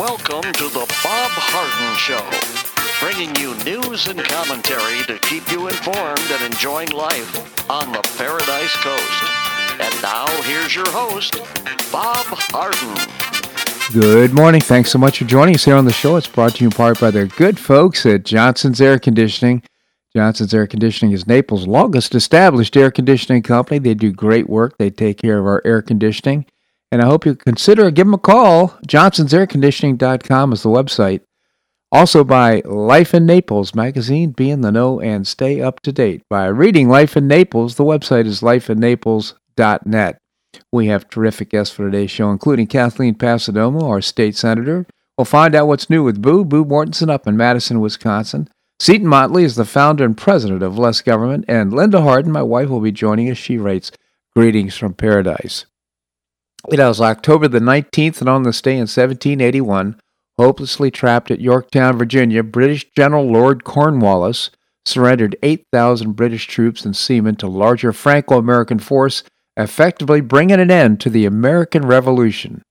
Welcome to the Bob Harden Show, bringing you news and commentary to keep you informed and enjoying life on the Paradise Coast. And now, here's your host, Bob Harden. Good morning. Thanks so much for joining us here on the show. It's brought to you in part by the good folks at Johnson's Air Conditioning. Johnson's Air Conditioning is Naples' longest established air conditioning company. They do great work. They take care of our air conditioning. And I hope you consider give them a call. Johnson'sAirConditioning.com is the website. Also by Life in Naples magazine. Be in the know and stay up to date by reading Life in Naples. The website is lifeinnaples.net. We have terrific guests for today's show, including Kathleen Passidomo, our state senator. We'll find out what's new with Boo, Boo Mortenson up in Madison, Wisconsin. Seton Motley is the founder and president of Less Government, and Linda Harden, my wife, will be joining us. She writes Greetings from Paradise. It was October the 19th, and on this day in 1781, hopelessly trapped at Yorktown, Virginia, British General Lord Cornwallis surrendered 8,000 British troops and seamen to larger Franco American force, effectively bringing an end to the American Revolution.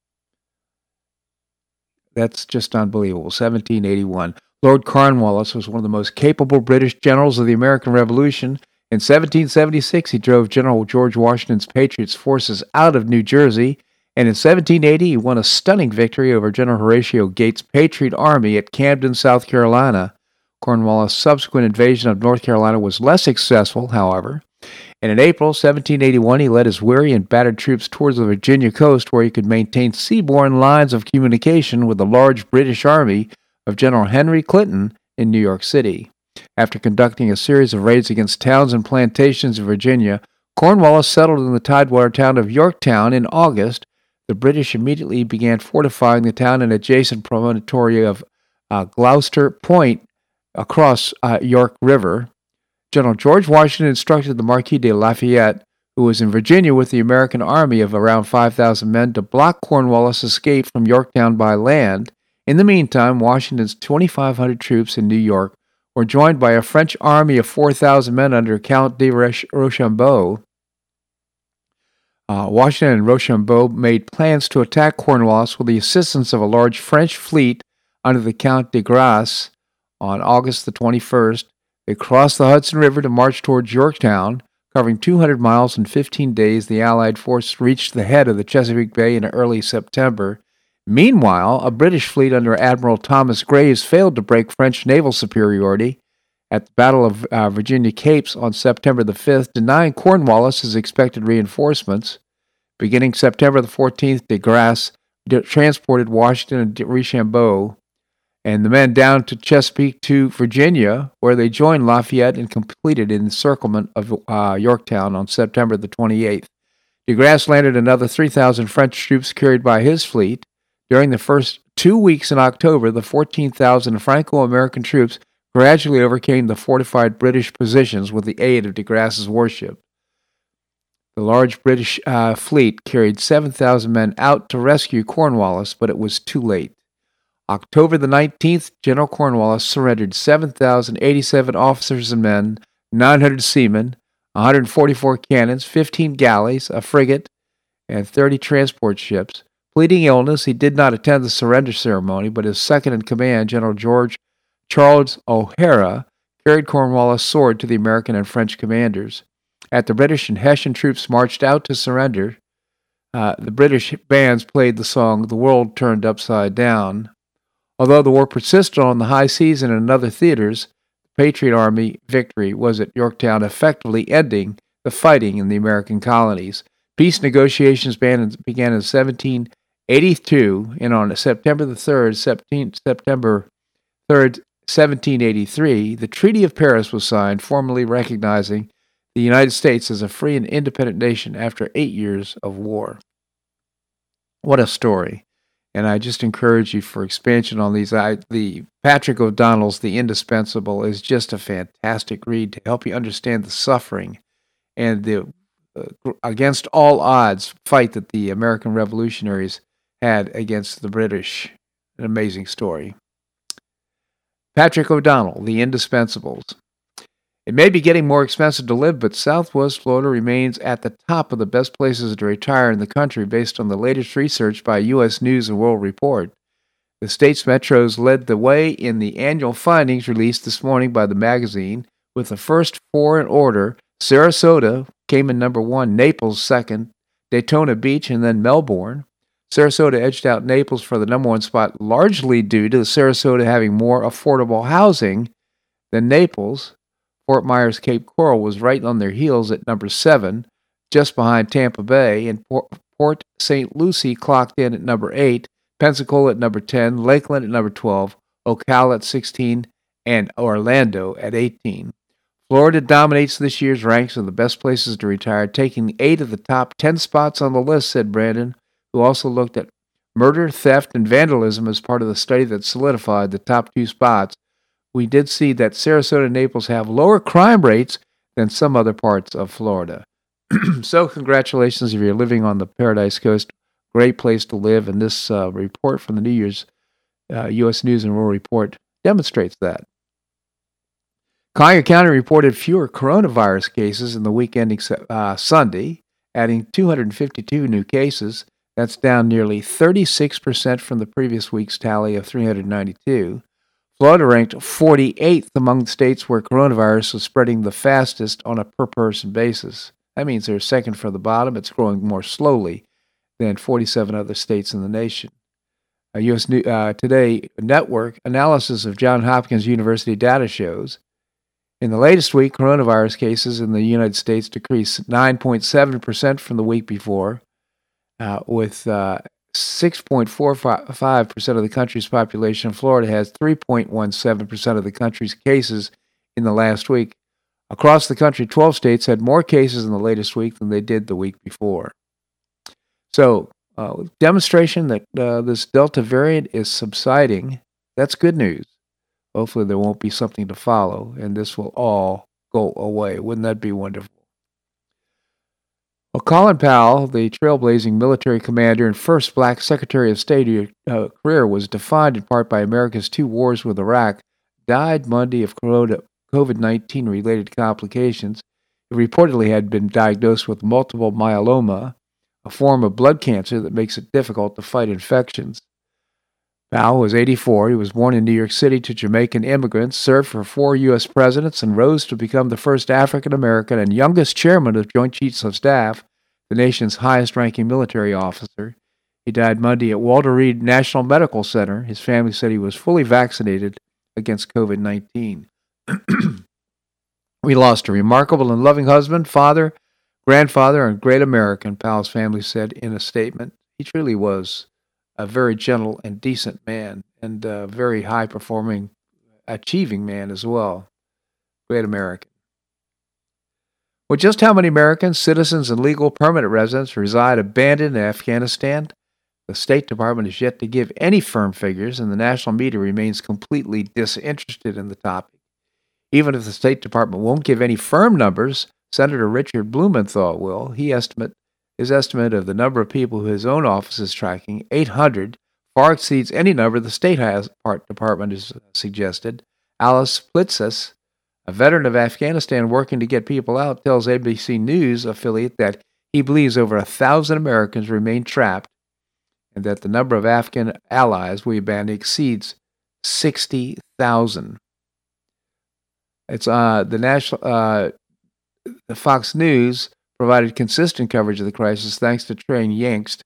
That's just unbelievable. 1781. Lord Cornwallis was one of the most capable British generals of the American Revolution. In 1776, he drove General George Washington's Patriots forces out of New Jersey, and in 1780, he won a stunning victory over General Horatio Gates' Patriot Army at Camden, South Carolina. Cornwallis' subsequent invasion of North Carolina was less successful, however, and in April 1781 he led his weary and battered troops towards the Virginia coast where he could maintain seaborne lines of communication with the large British army of General Henry Clinton in New York City. After conducting a series of raids against towns and plantations in Virginia, Cornwallis settled in the tidewater town of Yorktown in August. The British immediately began fortifying the town and adjacent promontory of uh, Gloucester Point across uh, York River. General George Washington instructed the Marquis de Lafayette, who was in Virginia with the American army of around 5,000 men, to block Cornwallis' escape from Yorktown by land. In the meantime, Washington's 2,500 troops in New York were joined by a French army of 4,000 men under Count de Rochambeau. Uh, Washington and Rochambeau made plans to attack Cornwallis with the assistance of a large French fleet under the Count de Grasse on August the 21st. They crossed the Hudson River to march towards Yorktown. Covering 200 miles in 15 days, the Allied force reached the head of the Chesapeake Bay in early September. Meanwhile, a British fleet under Admiral Thomas Graves failed to break French naval superiority at the Battle of uh, Virginia Capes on September the 5th, denying Cornwallis his expected reinforcements. Beginning September the 14th, de Grasse transported Washington and Rochambeau and the men down to Chesapeake to Virginia, where they joined Lafayette and completed encirclement of uh, Yorktown on September the 28th. De Grasse landed another 3,000 French troops carried by his fleet. During the first two weeks in October, the 14,000 Franco American troops gradually overcame the fortified British positions with the aid of de Grasse's warship. The large British uh, fleet carried 7,000 men out to rescue Cornwallis, but it was too late. October the 19th, General Cornwallis surrendered 7,087 officers and men, 900 seamen, 144 cannons, 15 galleys, a frigate, and 30 transport ships. Pleading illness, he did not attend the surrender ceremony, but his second in command, General George Charles O'Hara, carried Cornwallis' sword to the American and French commanders. At the British and Hessian troops marched out to surrender, uh, the British bands played the song The World Turned Upside Down. Although the war persisted on the high seas and in other theaters, the Patriot Army victory was at Yorktown, effectively ending the fighting in the American colonies. Peace negotiations began in 1782, and on September the 3rd, September 3rd, 1783, the Treaty of Paris was signed, formally recognizing the United States as a free and independent nation after eight years of war. What a story! and I just encourage you for expansion on these. I, the Patrick O'Donnell's The Indispensable is just a fantastic read to help you understand the suffering and the uh, against all odds fight that the American revolutionaries had against the British. An amazing story. Patrick O'Donnell, The Indispensables. It may be getting more expensive to live, but Southwest Florida remains at the top of the best places to retire in the country based on the latest research by U.S. News and World Report. The state's metros led the way in the annual findings released this morning by the magazine, with the first four in order. Sarasota came in number one, Naples second, Daytona Beach, and then Melbourne. Sarasota edged out Naples for the number one spot, largely due to Sarasota having more affordable housing than Naples. Fort Myers Cape Coral was right on their heels at number seven, just behind Tampa Bay, and Port St. Lucie clocked in at number eight, Pensacola at number 10, Lakeland at number 12, Ocala at 16, and Orlando at 18. Florida dominates this year's ranks of the best places to retire, taking eight of the top 10 spots on the list, said Brandon, who also looked at murder, theft, and vandalism as part of the study that solidified the top two spots. We did see that Sarasota and Naples have lower crime rates than some other parts of Florida. so, congratulations if you're living on the Paradise Coast. Great place to live. And this uh, report from the New Year's uh, U.S. News and World Report demonstrates that. Collier County reported fewer coronavirus cases in the week ending uh, Sunday, adding 252 new cases. That's down nearly 36% from the previous week's tally of 392. Florida ranked 48th among the states where coronavirus was spreading the fastest on a per person basis. That means they're second from the bottom. It's growing more slowly than 47 other states in the nation. A U.S. New, uh, Today network analysis of Johns Hopkins University data shows in the latest week, coronavirus cases in the United States decreased 9.7% from the week before, uh, with uh, 6.45% of the country's population. Florida has 3.17% of the country's cases in the last week. Across the country, 12 states had more cases in the latest week than they did the week before. So, uh, demonstration that uh, this Delta variant is subsiding, that's good news. Hopefully, there won't be something to follow, and this will all go away. Wouldn't that be wonderful? Well, Colin Powell, the trailblazing military commander and first black Secretary of State uh, career, was defined in part by America's two wars with Iraq, died Monday of COVID 19 related complications. He reportedly had been diagnosed with multiple myeloma, a form of blood cancer that makes it difficult to fight infections. Powell was 84. He was born in New York City to Jamaican immigrants, served for four U.S. presidents, and rose to become the first African American and youngest chairman of Joint Chiefs of Staff, the nation's highest ranking military officer. He died Monday at Walter Reed National Medical Center. His family said he was fully vaccinated against COVID 19. we lost a remarkable and loving husband, father, grandfather, and great American, Powell's family said in a statement. He truly was a very gentle and decent man, and a very high performing, achieving man as well. Great American. Well, just how many Americans, citizens, and legal permanent residents reside abandoned in Afghanistan? The State Department is yet to give any firm figures, and the national media remains completely disinterested in the topic. Even if the State Department won't give any firm numbers, Senator Richard Blumenthal will. He estimate his estimate of the number of people his own office is tracking, 800, far exceeds any number the State Department has suggested. Alice Plitzes, a veteran of Afghanistan working to get people out, tells ABC News affiliate that he believes over a thousand Americans remain trapped and that the number of Afghan allies we abandon exceeds 60,000. It's uh, the national uh, the Fox News provided consistent coverage of the crisis thanks to Trey Yingst,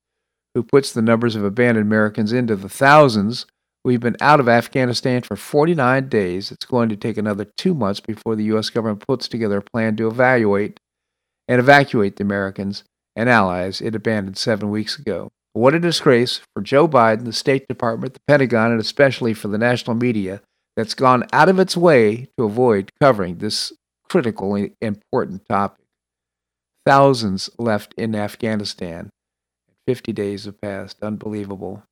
who puts the numbers of abandoned Americans into the thousands. We've been out of Afghanistan for 49 days. It's going to take another two months before the U.S. government puts together a plan to evaluate and evacuate the Americans and allies it abandoned seven weeks ago. What a disgrace for Joe Biden, the State Department, the Pentagon, and especially for the national media that's gone out of its way to avoid covering this critically important topic. Thousands left in Afghanistan. 50 days have passed. Unbelievable.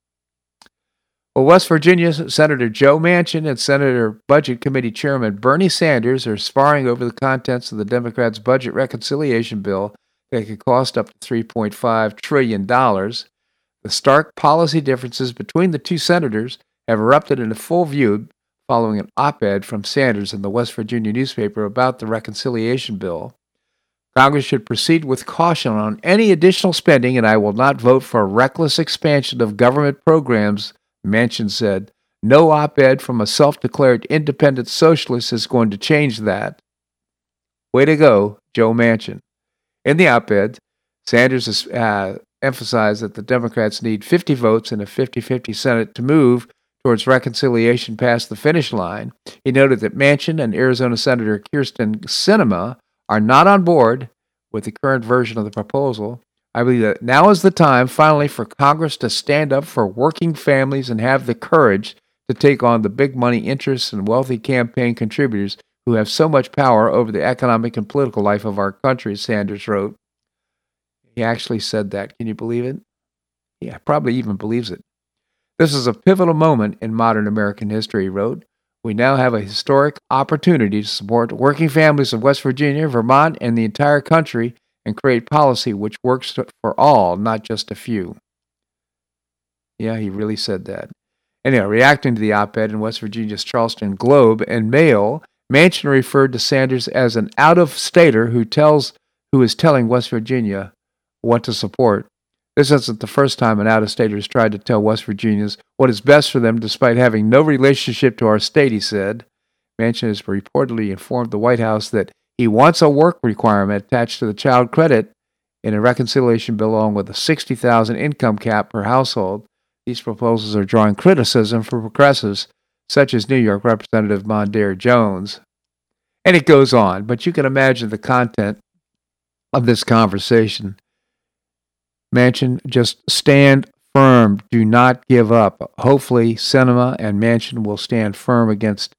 Well, West Virginia Senator Joe Manchin and Senator Budget Committee Chairman Bernie Sanders are sparring over the contents of the Democrats' budget reconciliation bill that could cost up to $3.5 trillion. The stark policy differences between the two senators have erupted into full view following an op ed from Sanders in the West Virginia newspaper about the reconciliation bill. Congress should proceed with caution on any additional spending, and I will not vote for a reckless expansion of government programs, Manchin said, No op ed from a self declared independent socialist is going to change that. Way to go, Joe Manchin. In the op ed, Sanders uh, emphasized that the Democrats need 50 votes in a 50 50 Senate to move towards reconciliation past the finish line. He noted that Manchin and Arizona Senator Kyrsten Sinema are not on board with the current version of the proposal. I believe that now is the time, finally, for Congress to stand up for working families and have the courage to take on the big money interests and wealthy campaign contributors who have so much power over the economic and political life of our country, Sanders wrote. He actually said that. Can you believe it? Yeah, probably even believes it. This is a pivotal moment in modern American history, he wrote. We now have a historic opportunity to support working families of West Virginia, Vermont, and the entire country and create policy which works for all, not just a few. Yeah, he really said that. Anyhow, reacting to the op ed in West Virginia's Charleston Globe and Mail, Manchin referred to Sanders as an out of stater who tells who is telling West Virginia what to support. This isn't the first time an out of stater has tried to tell West Virginians what is best for them despite having no relationship to our state, he said. Manchin has reportedly informed the White House that he wants a work requirement attached to the child credit in a reconciliation bill along with a 60,000 income cap per household. These proposals are drawing criticism from progressives such as New York Representative Mondaire Jones. And it goes on, but you can imagine the content of this conversation. Manchin, just stand firm. Do not give up. Hopefully, Sinema and Manchin will stand firm against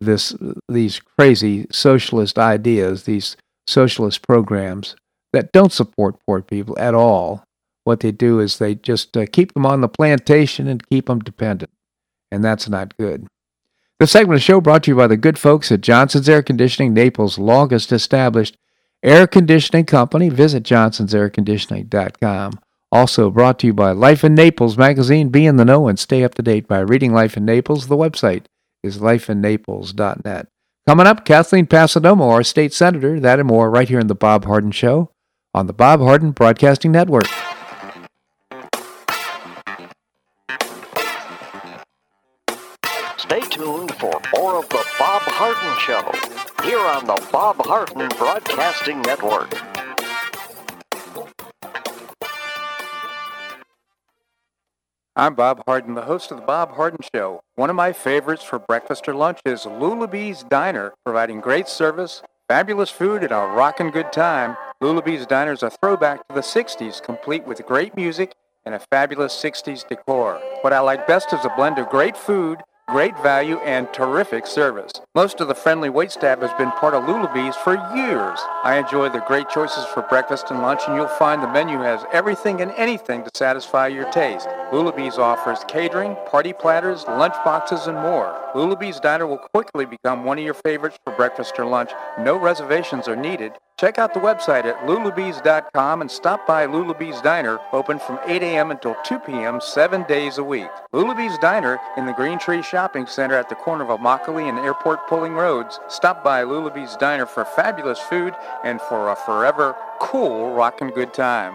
this these crazy socialist ideas, these socialist programs that don't support poor people at all. What they do is they just uh, keep them on the plantation and keep them dependent, and that's not good. The segment of the show brought to you by the good folks at Johnson's Air Conditioning, Naples' longest established air conditioning company. Visit johnsonsairconditioning.com. Also brought to you by Life in Naples magazine. Be in the know and stay up to date by reading Life in Naples. The website is lifeinnaples.net. Coming up, Kathleen Passidomo, our state senator. That and more right here in The Bob Harden Show on the Bob Harden Broadcasting Network. Stay tuned for more of The Bob Harden Show here on the Bob Harden Broadcasting Network. I'm Bob Harden, the host of the Bob Harden Show. One of my favorites for breakfast or lunch is Lulabee's Diner, providing great service, fabulous food, and a rockin' good time. Lulabee's Diner is a throwback to the 60s, complete with great music and a fabulous 60s decor. What I like best is a blend of great food, great value, and terrific service. Most of the friendly waitstaff has been part of Lulabee's for years. I enjoy the great choices for breakfast and lunch, and you'll find the menu has everything and anything to satisfy your taste. Lulabee's offers catering, party platters, lunch boxes, and more. Lulabee's Diner will quickly become one of your favorites for breakfast or lunch. No reservations are needed. Check out the website at lulabees.com and stop by Lulabee's Diner, open from 8 a.m. until 2 p.m. seven days a week. Lulabee's Diner in the Green Tree Shopping Center at the corner of Immokalee and Airport Pulling Roads. Stop by Lulabee's Diner for fabulous food and for a forever cool rockin' good time.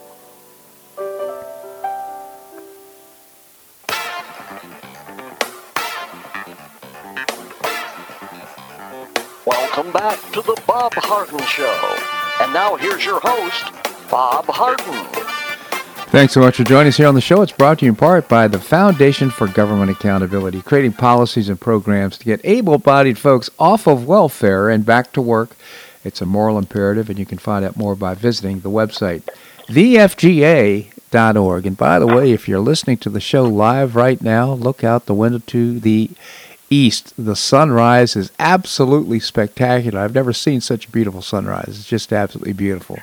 Welcome back to the Bob Harden Show. And now here's your host, Bob Harden. Thanks so much for joining us here on the show. It's brought to you in part by the Foundation for Government Accountability, creating policies and programs to get able bodied folks off of welfare and back to work. It's a moral imperative, and you can find out more by visiting the website, thefga.org. And by the way, if you're listening to the show live right now, look out the window to the east. The sunrise is absolutely spectacular. I've never seen such a beautiful sunrise. It's just absolutely beautiful.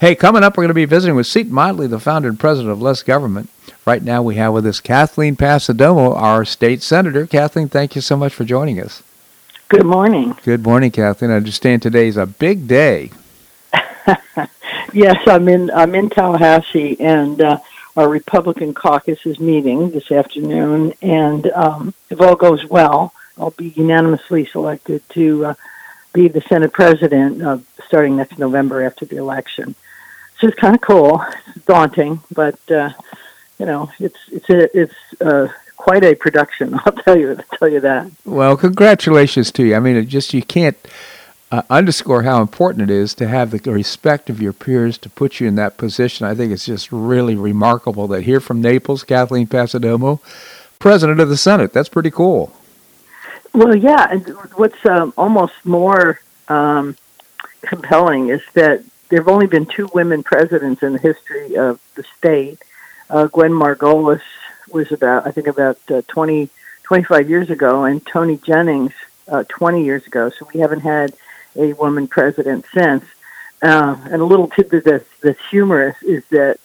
Hey, coming up, we're going to be visiting with Seton Motley, the founder and president of Less Government. Right now, we have with us Kathleen Passidomo, our state senator. Kathleen, thank you so much for joining us. Good morning. Good morning, Kathleen. I understand today is a big day. yes, I'm in. I'm in Tallahassee, and uh, our Republican caucus is meeting this afternoon, and um, if all goes well, I'll be unanimously selected to uh, be the Senate president uh, starting next November after the election. So it's kind of cool. It's daunting, but uh, you know, it's it's a, it's uh, quite a production. I'll tell you. I'll tell you that. Well, congratulations to you. I mean, it just you can't uh, underscore how important it is to have the respect of your peers to put you in that position. I think it's just really remarkable that here from Naples, Kathleen Passidomo, president of the Senate. That's pretty cool. Well, yeah, and what's um, almost more um, compelling is that there have only been two women presidents in the history of the state. Uh, Gwen Margolis was about, I think, about uh, 20, 25 years ago, and Toni Jennings uh, 20 years ago. So we haven't had a woman president since. Uh, and a little tidbit that's, that's humorous is that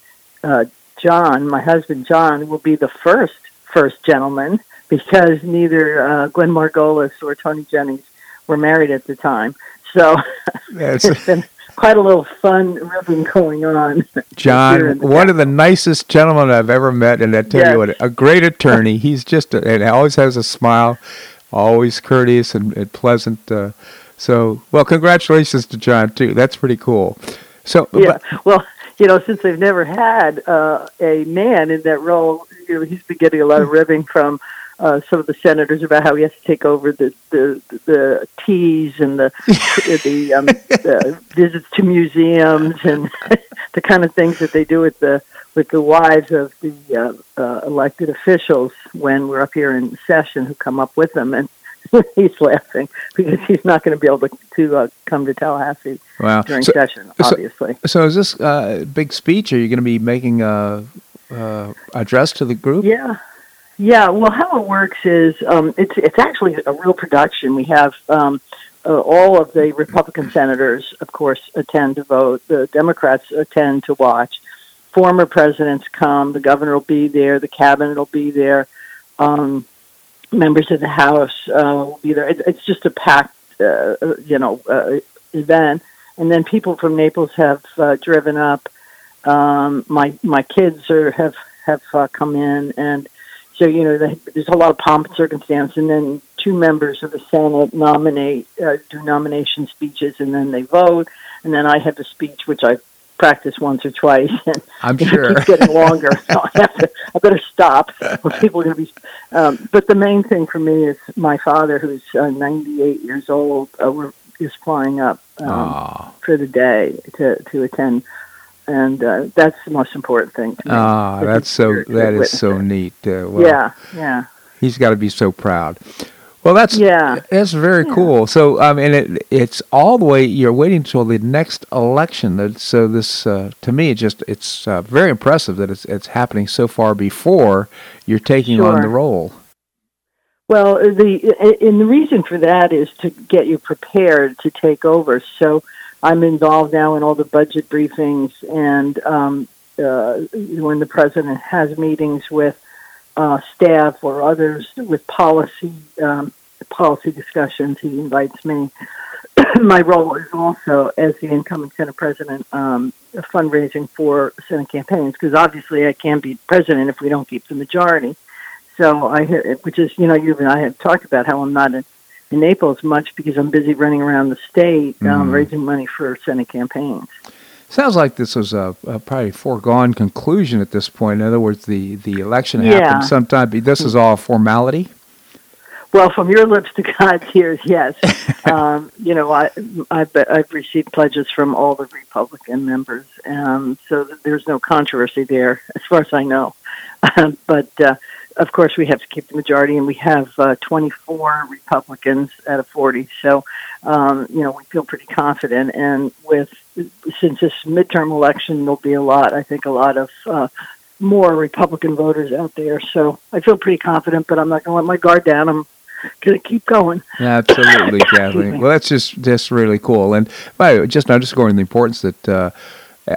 uh, John, my husband John, will be the first first gentleman because neither uh, Gwen Margolis or Toni Jennings were married at the time. So it's been quite a little fun ribbon going on. John, one of the nicest gentlemen I've ever met, and I tell yes. you what, a great attorney. He's just a, and always has a smile, always courteous and, and pleasant. Uh, so, well, congratulations to John too. That's pretty cool. So, yeah, but, well, you know, since they've never had uh, a man in that role, you know, he's been getting a lot of ribbing from uh, some of the senators about how he has to take over the the, the teas and the the, um, the visits to museums and the kind of things that they do with the with the wives of the uh, uh, elected officials when we're up here in session who come up with them and he's laughing because he's not going to be able to, to uh, come to Tallahassee wow. during so, session, obviously. So, so is this a uh, big speech? Are you going to be making a, a address to the group? Yeah. Yeah, well, how it works is um, it's it's actually a real production. We have um, uh, all of the Republican senators, of course, attend to vote. The Democrats attend to watch. Former presidents come. The governor will be there. The cabinet will be there. Um, members of the House uh, will be there. It, it's just a packed, uh, you know, uh, event. And then people from Naples have uh, driven up. Um, my my kids are have have uh, come in, and so you know they, there's a lot of pomp and circumstance. And then two members of the Senate nominate, uh, do nomination speeches, and then they vote. And then I have a speech, which I practice once or twice, and I'm sure it keeps getting longer. so I have to, I better stop, or people are going to be. Um, but the main thing for me is my father, who's uh, 98 years old, uh, is flying up um, for the day to to attend. And uh, that's the most important thing to me. Ah, that's so. That is so neat. Uh, well, yeah, yeah. He's got to be so proud. Well, that's yeah, that's very yeah. cool. So, I mean, it, it's all the way. You're waiting until the next election. So, this uh, to me, it just it's uh, very impressive that it's it's happening so far before you're taking sure. on the role. Well, the and the reason for that is to get you prepared to take over. So, I'm involved now in all the budget briefings, and um, uh, when the president has meetings with uh, staff or others with policy um, policy discussions. He invites me. My role is also as the incoming Senate president, um, fundraising for Senate campaigns because obviously I can't be president if we don't keep the majority. So I, which is you know you and I have talked about how I'm not in, in Naples much because I'm busy running around the state um, mm-hmm. raising money for Senate campaigns. Sounds like this was a, a, probably foregone conclusion at this point. In other words, the, the election yeah. happened sometime. This is all formality. Well, from your lips to God's ears, yes. um, you know, I, I've, I've received pledges from all the Republican members, um, so there's no controversy there, as far as I know. but uh, of course, we have to keep the majority, and we have uh, 24 Republicans out of 40. So, um, you know, we feel pretty confident. And with since this midterm election, there'll be a lot. I think a lot of uh, more Republican voters out there. So I feel pretty confident, but I'm not going to let my guard down. I'm going to keep going. Absolutely, Kathleen. Well, that's just just really cool. And by just underscoring the importance that uh,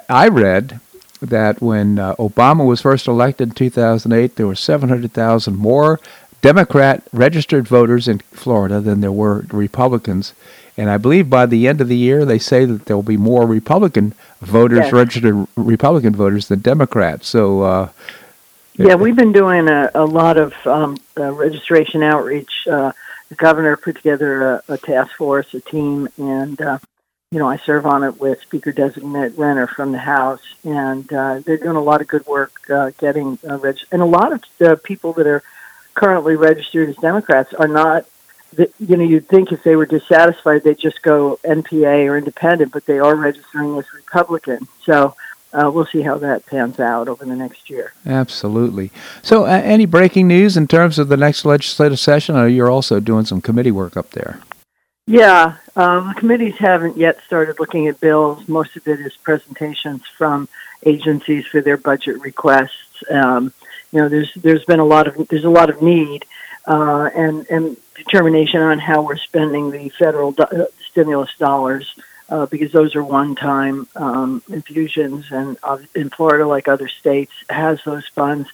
I read that when uh, Obama was first elected in 2008, there were 700,000 more Democrat registered voters in Florida than there were Republicans. And I believe by the end of the year, they say that there will be more Republican voters, yes. registered Republican voters, than Democrats. So, uh, yeah, we've been doing a, a lot of um, uh, registration outreach. Uh, the governor put together a, a, task force, a team, and uh, you know I serve on it with Speaker Designate Renner from the House, and uh, they're doing a lot of good work uh, getting uh, reg- and a lot of the people that are currently registered as Democrats are not. You know, you'd think if they were dissatisfied, they'd just go NPA or independent, but they are registering as Republican. So uh, we'll see how that pans out over the next year. Absolutely. So, uh, any breaking news in terms of the next legislative session? Or you're also doing some committee work up there. Yeah, um, the committees haven't yet started looking at bills. Most of it is presentations from agencies for their budget requests. Um, you know, there's there's been a lot of there's a lot of need uh, and and determination on how we're spending the federal do- uh, stimulus dollars uh, because those are one-time um, infusions, and uh, in Florida, like other states, has those funds.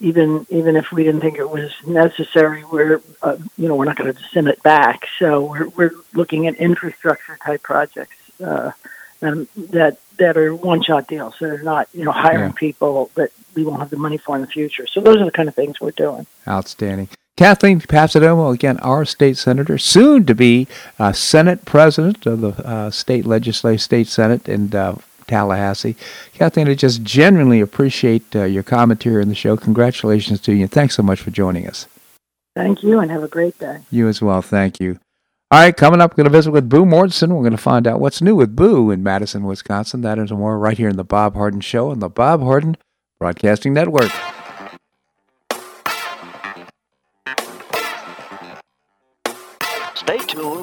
Even even if we didn't think it was necessary, we're uh, you know we're not going to send it back. So we're we're looking at infrastructure type projects uh, that that are one-shot deals. So they're not you know hiring yeah. people that we won't have the money for in the future. So those are the kind of things we're doing. Outstanding. Kathleen Passidomo, again, our state senator, soon to be uh, Senate president of the uh, state legislature, state senate in uh, Tallahassee. Kathleen, I just genuinely appreciate uh, your commentary in the show. Congratulations to you, and thanks so much for joining us. Thank you, and have a great day. You as well. Thank you. All right, coming up, we're going to visit with Boo Mortenson. We're going to find out what's new with Boo in Madison, Wisconsin. That and more right here in the Bob Harden Show on the Bob Harden Broadcasting Network.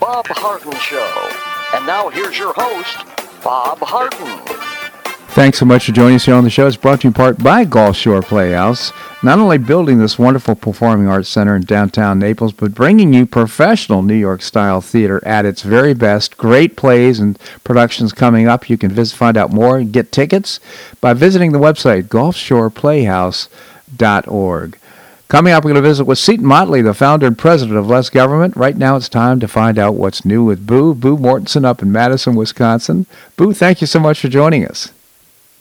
Bob Harden Show. And now here's your host, Bob Harden. Thanks so much for joining us here on the show. It's brought to you in part by Gulf Shore Playhouse. Not only building this wonderful performing arts center in downtown Naples, but bringing you professional New York style theater at its very best. Great plays and productions coming up. You can visit, find out more and get tickets by visiting the website gulfshoreplayhouse.org. Coming up, we're going to visit with Seton Motley, the founder and president of Less Government. Right now, it's time to find out what's new with Boo. Boo Mortenson up in Madison, Wisconsin. Boo, thank you so much for joining us.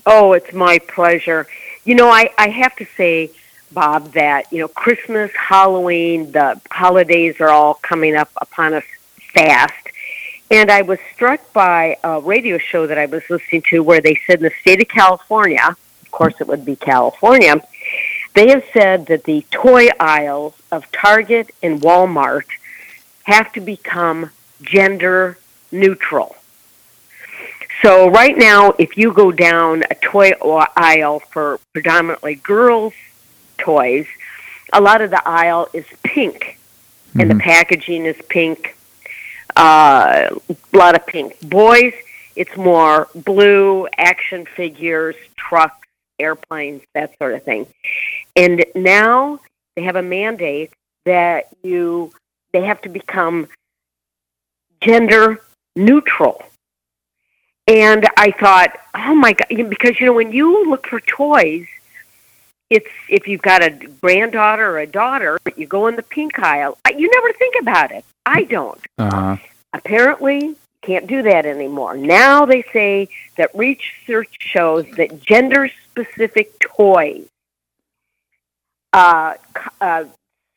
Oh, it's my pleasure. You know, I, I have to say, Bob, that, you know, Christmas, Halloween, the holidays are all coming up upon us fast. And I was struck by a radio show that I was listening to where they said in the state of California, of course it would be California, they have said that the toy aisles of Target and Walmart have to become gender neutral. So right now, if you go down a toy aisle for predominantly girls' toys, a lot of the aisle is pink, mm-hmm. and the mm-hmm. packaging is pink. Uh, a lot of pink. Boys, it's more blue, action figures, trucks, airplanes, that sort of thing. And now they have a mandate that you they have to become gender neutral. And I thought, oh my God, because, you know, when you look for toys, it's if you've got a granddaughter or a daughter, you go in the pink aisle. You never think about it. I don't. Uh-huh. Apparently, can't do that anymore. Now they say that research shows that gender specific toys uh, uh,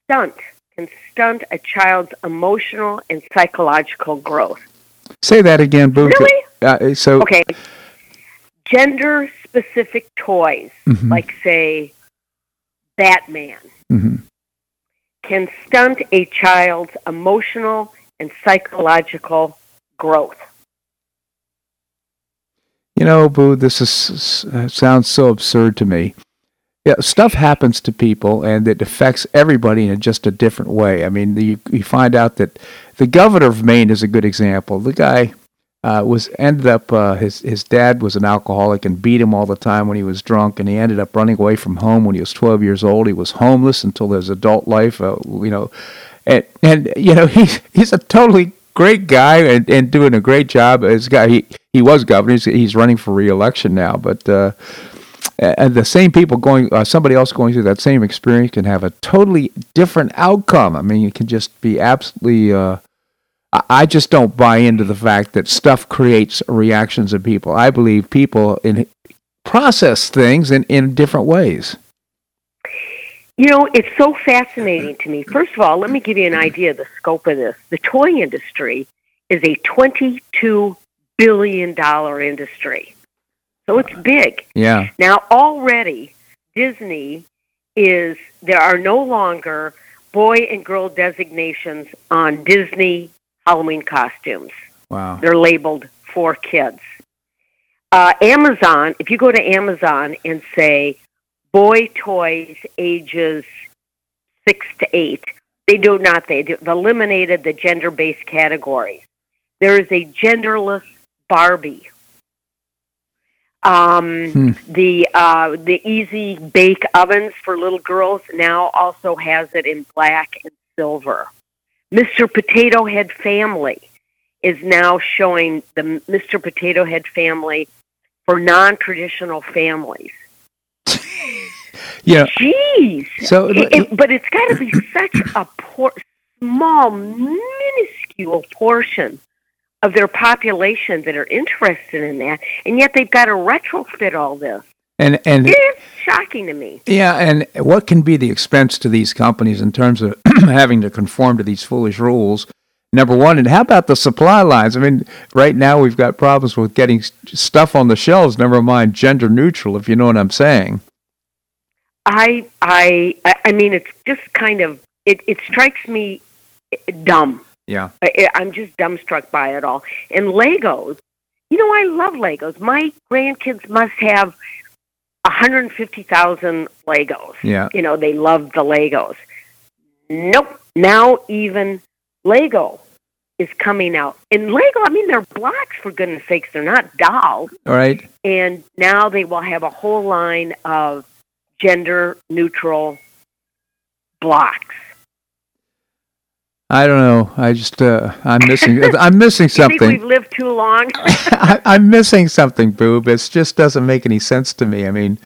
stunt can stunt a child's emotional and psychological growth. Say that again, Boo. Really? Uh, so okay, gender specific toys, mm-hmm. like say Batman, mm-hmm. can stunt a child's emotional and psychological growth. You know, Boo, this is uh, sounds so absurd to me. Yeah, stuff happens to people, and it affects everybody in just a different way. I mean, you, you find out that the governor of Maine is a good example. The guy uh, was ended up uh, his his dad was an alcoholic and beat him all the time when he was drunk, and he ended up running away from home when he was 12 years old. He was homeless until his adult life, uh, you know, and and you know he's he's a totally great guy and, and doing a great job as guy. He he was governor. He's, he's running for reelection now, but. Uh, and the same people going, uh, somebody else going through that same experience can have a totally different outcome. I mean, it can just be absolutely uh, I just don't buy into the fact that stuff creates reactions in people. I believe people in process things in, in different ways. You know, it's so fascinating to me. First of all, let me give you an idea of the scope of this. The toy industry is a $22 billion industry. So it's big. Yeah. Now, already, Disney is, there are no longer boy and girl designations on Disney Halloween costumes. Wow. They're labeled for kids. Uh, Amazon, if you go to Amazon and say boy toys ages six to eight, they do not. They've eliminated the gender based categories. There is a genderless Barbie. Um, hmm. The uh, the easy bake ovens for little girls now also has it in black and silver. Mr. Potato Head Family is now showing the Mr. Potato Head family for non-traditional families. yeah. Jeez. So, it, it, but it's got to be such a poor, small, minuscule portion of their population that are interested in that, and yet they've got to retrofit all this. And and it's shocking to me. Yeah, and what can be the expense to these companies in terms of having to conform to these foolish rules? Number one, and how about the supply lines? I mean, right now we've got problems with getting stuff on the shelves. Never mind gender neutral, if you know what I'm saying. I I I mean, it's just kind of it. It strikes me dumb. Yeah, I, I'm just dumbstruck by it all. And Legos, you know, I love Legos. My grandkids must have 150,000 Legos. Yeah. You know, they love the Legos. Nope. Now even Lego is coming out. And Lego, I mean, they're blocks for goodness sakes. They're not dolls. All right. And now they will have a whole line of gender neutral blocks. I don't know. I just uh, I'm missing I'm missing something. think we've lived too long? I, I'm missing something, Boo. It just doesn't make any sense to me. I mean,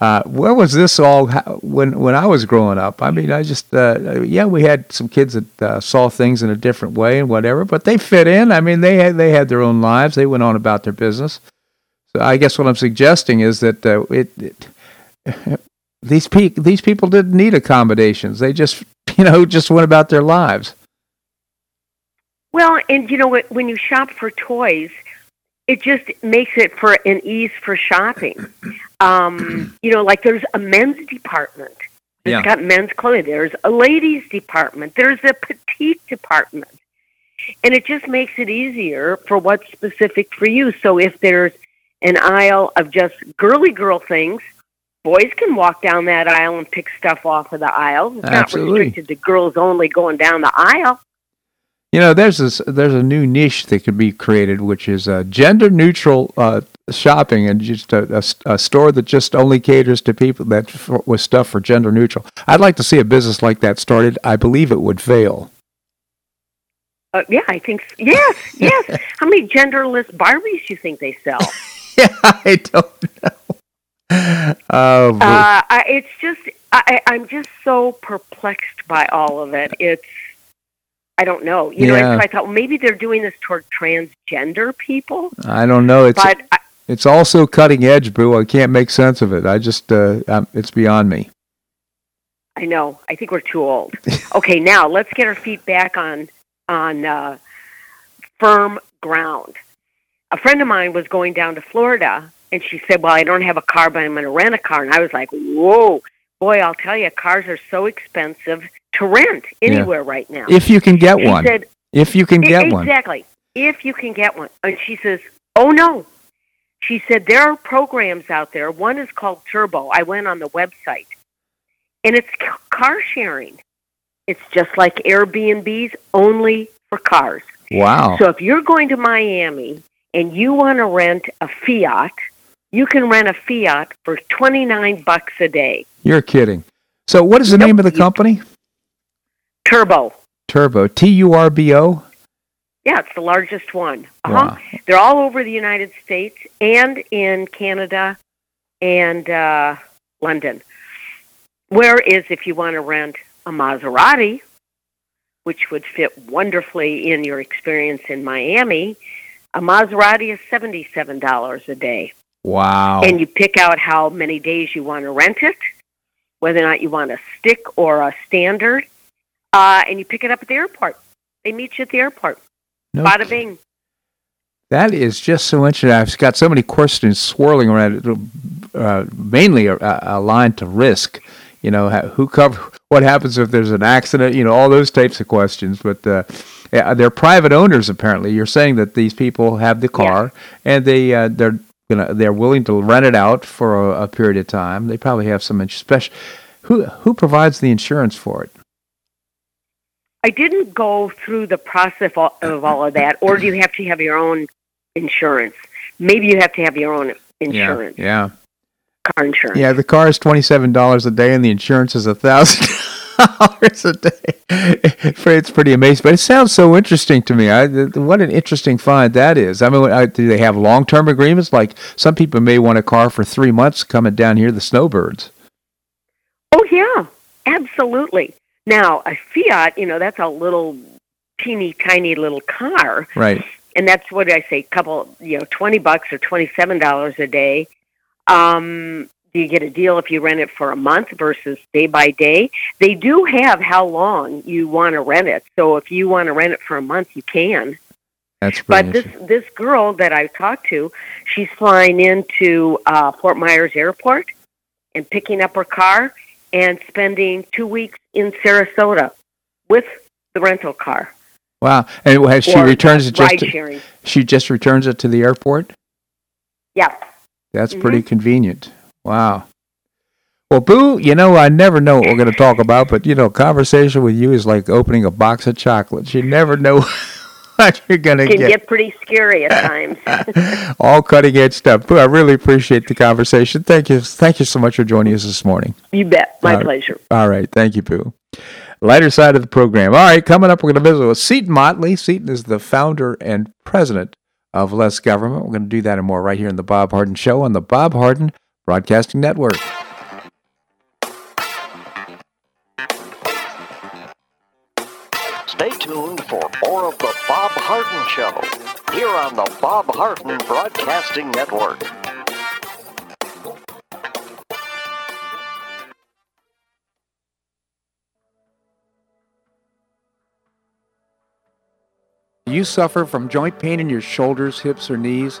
uh, where was this all when when I was growing up? I mean, I just uh, yeah, we had some kids that uh, saw things in a different way and whatever, but they fit in. I mean, they had they had their own lives. They went on about their business. So I guess what I'm suggesting is that uh, it, it these pe- these people didn't need accommodations. They just you know just went about their lives. Well, and you know what? When you shop for toys, it just makes it for an ease for shopping. Um, you know, like there's a men's department. It's Yeah. got men's clothing. There's a ladies department. There's a petite department. And it just makes it easier for what's specific for you. So if there's an aisle of just girly girl things, boys can walk down that aisle and pick stuff off of the aisle. It's Absolutely. not restricted to girls only going down the aisle. You know, there's this, there's a new niche that could be created, which is uh, gender neutral uh, shopping, and just a store that just only caters to people that for, with stuff for gender neutral. I'd like to see a business like that started. I believe it would fail. Uh, yeah, I think s yes, yes. How many genderless Barbies do you think they sell? yeah, I don't know. Oh. Uh, I, it's just I, I'm just so perplexed by all of it. It's I don't know. You know, Yeah. so I thought well, maybe they're doing this toward transgender people, I don't know. It's but I, it's also cutting edge, boo. I can't make sense of it. I just uh, um, it's beyond me. I know. I think we're too old. Okay, now let's get our feet back on on uh, firm ground. A friend of mine was going down to Florida, and she said, "Well, I don't have a car, but I'm going to rent a car." And I was like, "Whoa, boy! I'll tell you, cars are so expensive to rent anywhere right now." If you can get she one, said, if you can "E- get one, exactly. If you can get one, and she says, "Oh no." She said there are programs out there. One is called Turbo. I went on the website, and it's car sharing. It's just like Airbnbs, only for cars. wow. So if you're going to Miami and you want to rent a Fiat, you can rent a Fiat for 29 bucks a day. You're kidding. So, what is the Nope. name of the company? Turbo. Turbo. T U R B O. Yeah, it's the largest one. Uh-huh. Wow. They're all over the United States and in Canada and uh, London. Whereas if you want to rent a Maserati, which would fit wonderfully in your experience in Miami, a Maserati is $77 a day. Wow. And you pick out how many days you want to rent it, whether or not you want a stick or a standard, uh, and you pick it up at the airport. They meet you at the airport. No Bada bing. That is just so interesting. I've got so many questions swirling around it, uh, mainly aligned to risk. You know, who cover what happens if there's an accident? You know, all those types of questions. But uh, they're private owners. Apparently, you're saying that these people have the car and they uh, they're gonna they're willing to rent it out for a, a period of time. They probably have some special. Who who provides the insurance for it? I didn't go through the process of all- of that, or do you have to have your own insurance? Maybe you have to have your own insurance, Yeah. car insurance. Yeah, the car is twenty seven dollars a day, and the insurance is a thousand dollars a day. it's pretty amazing, but it sounds so interesting to me. I, what an interesting find that is. I mean, I, do they have long term agreements? Like some people may want a car for three months coming down here, the snowbirds. Oh yeah, absolutely. Now a Fiat, you know, that's a little teeny tiny little car, Right. and that's what I say, couple, you know, twenty bucks or twenty seven dollars a day. Um, you get a deal if you rent it for a month versus day by day? They do have how long you want to rent it. So if you want to rent it for a month, you can. That's But this this girl that I talked to, she's flying into uh, Fort Myers Airport and picking up her car and spending two weeks in Sarasota with the rental car. Wow. And has she returns it just to, she just returns it to the airport? Yeah. That's Mhm. pretty convenient. Wow. Well, Boo, you know, I never know what we're going to talk about, but, you know, conversation with you is like opening a box of chocolates. You never know what you're going to get. Can get. pretty scary at times. All cutting edge stuff. Boo, I really appreciate the conversation. Thank you. Thank you so much for joining us this morning. you bet. My right. pleasure. All right. Thank you, Boo. Lighter side of the program. All right. Coming up, we're going to visit with Seton Motley. Seton is the founder and president of Less Government. We're going to do that and more right here in the Bob Harden Show on the Bob Harden Broadcasting Network. Stay tuned for more of the Bob Harden Show here on the Bob Harden Broadcasting Network. You suffer from joint pain in your shoulders, hips, or knees?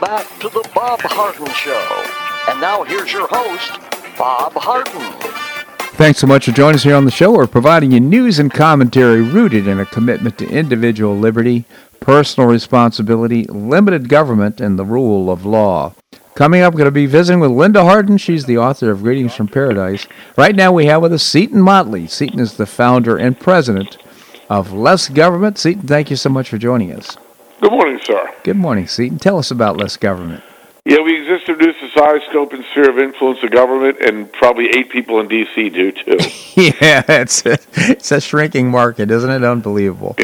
Welcome back to the Bob Harden Show. And now here's your host, Bob Harden. Thanks so much for joining us here on the show. We're providing you news and commentary rooted in a commitment to individual liberty, personal responsibility, limited government, and the rule of law. Coming up, we're going to be visiting with Linda Harden. She's the author of Greetings from Paradise. Right now, we have with us Seton Motley. Seton is the founder and president of Less Government. Seton, thank you so much for joining us. Good morning, sir. Good morning, Seton. Tell us about Less Government. Yeah, we exist to reduce the size, scope, and sphere of influence of government, and probably eight people in D.C. do too. yeah, it's a, it's a shrinking market, isn't it? Unbelievable.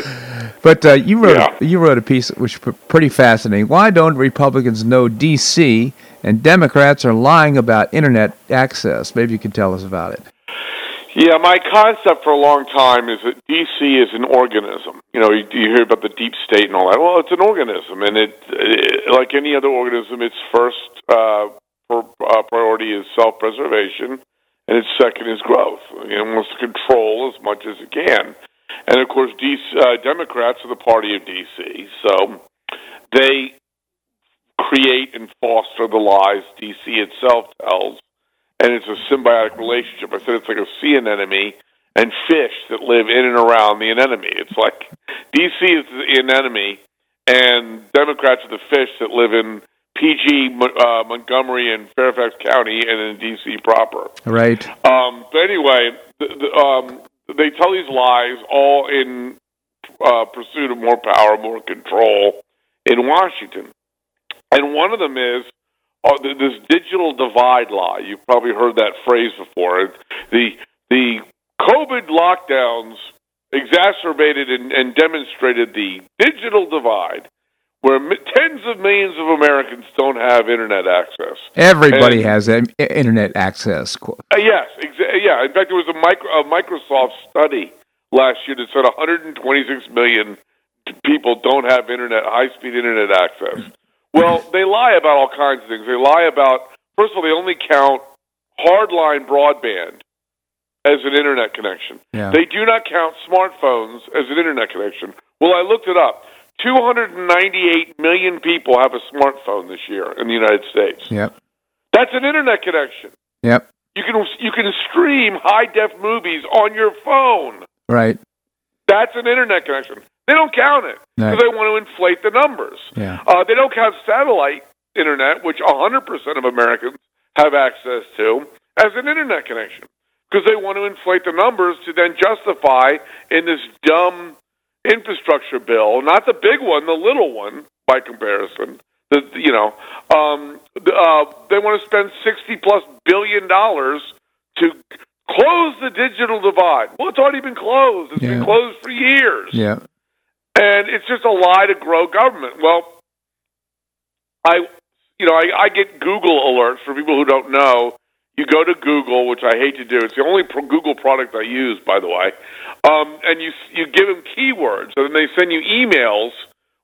But uh, you wrote Yeah. you wrote a piece which was pretty fascinating. Why don't Republicans know D.C. and Democrats are lying about internet access? Maybe you can tell us about it. Yeah, my concept for a long time is that D.C. is an organism. You know, you, you hear about the deep state and all that. Well, it's an organism, and it, it like any other organism, its first uh, uh, priority is self-preservation, and its second is growth. It wants to control as much as it can. And of course, DC, uh, Democrats are the party of D.C., so they create and foster the lies D.C. itself tells and it's a symbiotic relationship. I said it's like a sea anemone and fish that live in and around the anemone. It's like DC is the anemone, and Democrats are the fish that live in PG, uh, Montgomery, and Fairfax County, and in DC proper. Right. Um, but anyway, the, the, um, they tell these lies all in uh, pursuit of more power, more control in Washington. And one of them is uh, this digital divide lie. You've probably heard that phrase before. The the COVID lockdowns exacerbated and, and demonstrated the digital divide, where tens of millions of Americans don't have internet access. Everybody And- has internet access. Uh, yes, exa- yeah. In fact, there was a, micro, a Microsoft study last year that said 126 million people don't have internet, high speed internet access. Well, they lie about all kinds of things. They lie about, first of all, they only count hardline broadband as an internet connection. Yeah. They do not count smartphones as an internet connection. Well, I looked it up. 298 million people have a smartphone this year in the United States. Yep. That's an internet connection. Yep. You can you can stream high def movies on your phone. Right. That's an internet connection. They don't count it because they want to inflate the numbers. Yeah. Uh, they don't count satellite internet, which 100% of Americans have access to, as an internet connection because they want to inflate the numbers to then justify in this dumb infrastructure bill, not the big one, the little one by comparison. The you know, um, uh, they want to spend 60 plus billion dollars to close the digital divide. Well, it's already been closed. It's been closed for years Yeah. And it's just a lie to grow government. Well, I, you know, I, I get Google alerts for people who don't know. You go to Google, which I hate to do. It's the only pro- Google product I use, by the way. Um, and you you give them keywords, and then they send you emails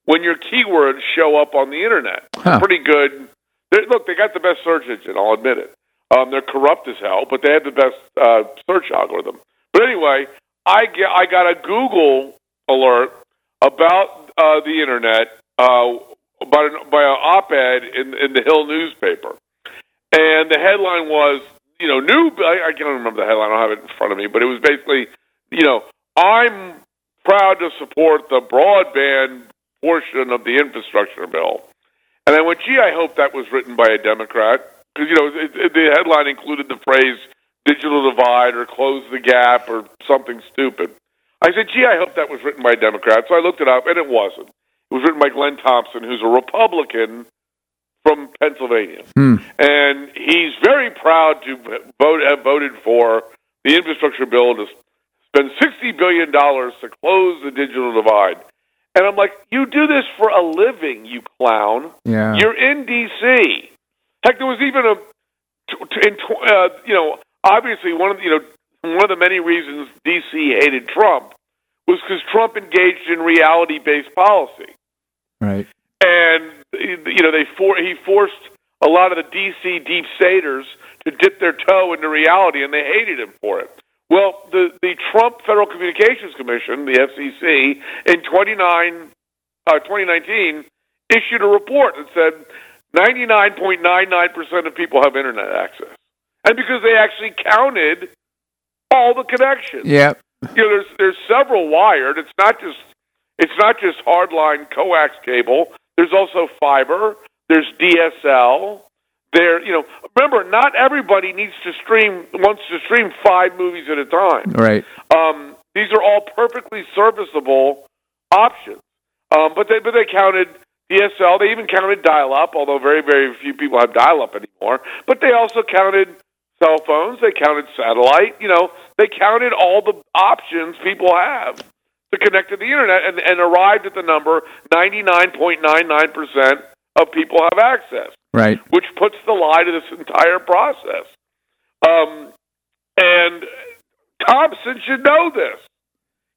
when your keywords show up on the internet. Huh. Pretty good. They're, look, they got the best search engine. I'll admit it. Um, they're corrupt as hell, but they have the best uh, search algorithm. But anyway, I get I got a Google alert about uh, the internet uh, by an, by an op-ed in in the Hill newspaper, and the headline was, you know, new. I, I can't remember the headline. I don't have it in front of me, but it was basically, you know, I'm proud to support the broadband portion of the infrastructure bill. And I went, gee, I hope that was written by a Democrat because you know it, it, the headline included the phrase "digital divide" or "close the gap" or something stupid. I said, gee, I hope that was written by a Democrat. So I looked it up, and it wasn't. It was written by Glenn Thompson, who's a Republican from Pennsylvania, Hmm. and he's very proud to vote have voted for the infrastructure bill to spend sixty billion dollars to close the digital divide. And I'm like, you do this for a living, you clown. Yeah. You're in D.C. Heck, there was even a, in, uh, you know, obviously one of the, you know one of the many reasons D.C. hated Trump was because Trump engaged in reality-based policy, Right. and you know they for he forced a lot of the D.C. deep staters to dip their toe into reality, and they hated him for it. Well, the the Trump Federal Communications Commission, the FCC, in 29, uh, 2019, issued a report that said 99.99% of people have internet access. And because they actually counted all the connections. Yeah. You know, there's there's several wired. It's not just it's not just hardline coax cable. There's also fiber. There's DSL. There, you know, remember, not everybody needs to stream wants to stream five movies at a time. Right. Um, these are all perfectly serviceable options. Um, but they but they counted DSL. They even counted dial-up, although very very few people have dial-up anymore. But they also counted cell phones. They counted satellite. You know, they counted all the options people have to connect to the internet, and, and arrived at the number ninety nine point nine nine percent of people have access Right. which puts the lie to this entire process. Um, and Thompson should know this.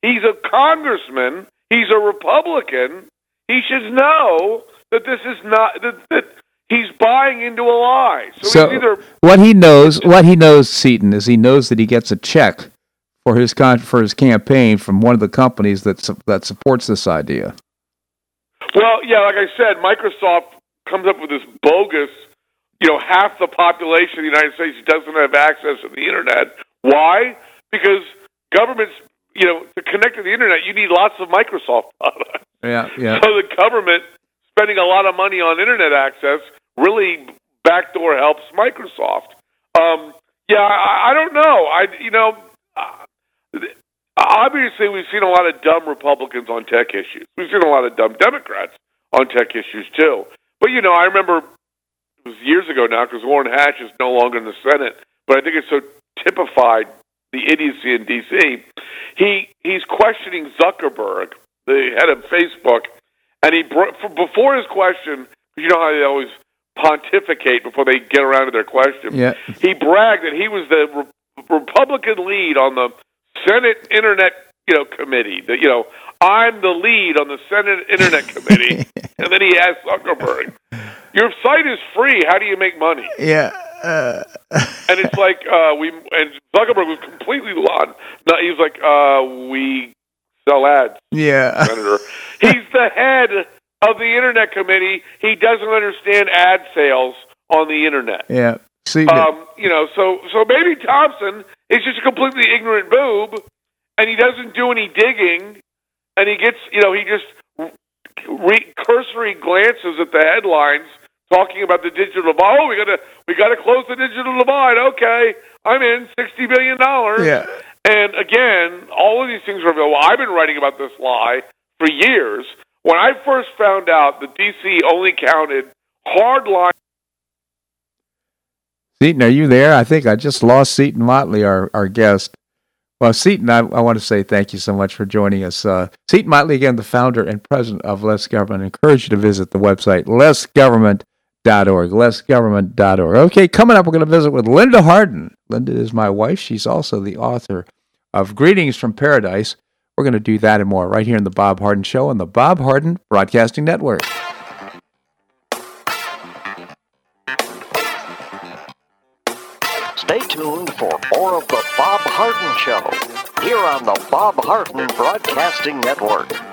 He's a congressman. He's a Republican. He should know that this is not that, that he's buying into a lie. So, So either what he knows, what he knows, Seton, is he knows that he gets a check for his con- for his campaign from one of the companies that su- that supports this idea. Well, yeah, like I said, Microsoft comes up with this bogus, you know, half the population of the United States doesn't have access to the internet. Why? Because governments, you know, to connect to the internet, you need lots of Microsoft products. Yeah. Yeah. So the government spending a lot of money on internet access really backdoor helps Microsoft. Um, yeah, I, I don't know. I you know, uh, obviously we've seen a lot of dumb Republicans on tech issues. We've seen a lot of dumb Democrats on tech issues too. But you know, I remember it was years ago now because Orrin Hatch is no longer in the Senate. But I think it's so typified the idiocy in D.C. He he's questioning Zuckerberg, the head of Facebook, and he before his question, you know how they always pontificate before they get around to their question. Yeah. He bragged that he was the re- Republican lead on the Senate Internet you know committee. That you know I'm the lead on the Senate Internet Committee, and then he asked Zuckerberg, "Your site is free. How do you make money?" Yeah. Uh, and it's like uh, we and Zuckerberg was completely on. No, he was like, uh, "We sell ads, yeah. Senator." He's the head of the Internet Committee. He doesn't understand ad sales on the internet. Yeah. See, Um, you know, so so maybe Thompson is just a completely ignorant boob, and he doesn't do any digging, and he gets, you know, he just re- cursory glances at the headlines talking about the digital divide. Oh, we gotta we gotta close the digital divide. Okay, I'm in sixty billion dollars. yeah. And again, all of these things are available. I've been writing about this lie for years. When I first found out that DC only counted hardline Seton, are you there? I think I just lost Seton Motley, our, our guest. Well, Seton, I, I want to say thank you so much for joining us. Uh, Seton Motley, again, the founder and president of Less Government. I encourage you to visit the website, lessgovernment.org, lessgovernment.org. Okay, coming up, we're going to visit with Linda Harden. Linda is my wife. She's also the author of Greetings from Paradise. We're going to do that and more right here in the Bob Harden Show on the Bob Harden Broadcasting Network. Stay tuned for more of the Bob Harden Show here on the Bob Harden Broadcasting Network.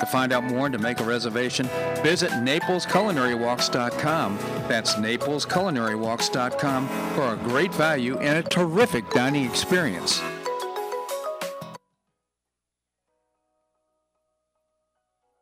To find out more and to make a reservation, visit NaplesCulinaryWalks.com. That's NaplesCulinaryWalks.com for a great value and a terrific dining experience.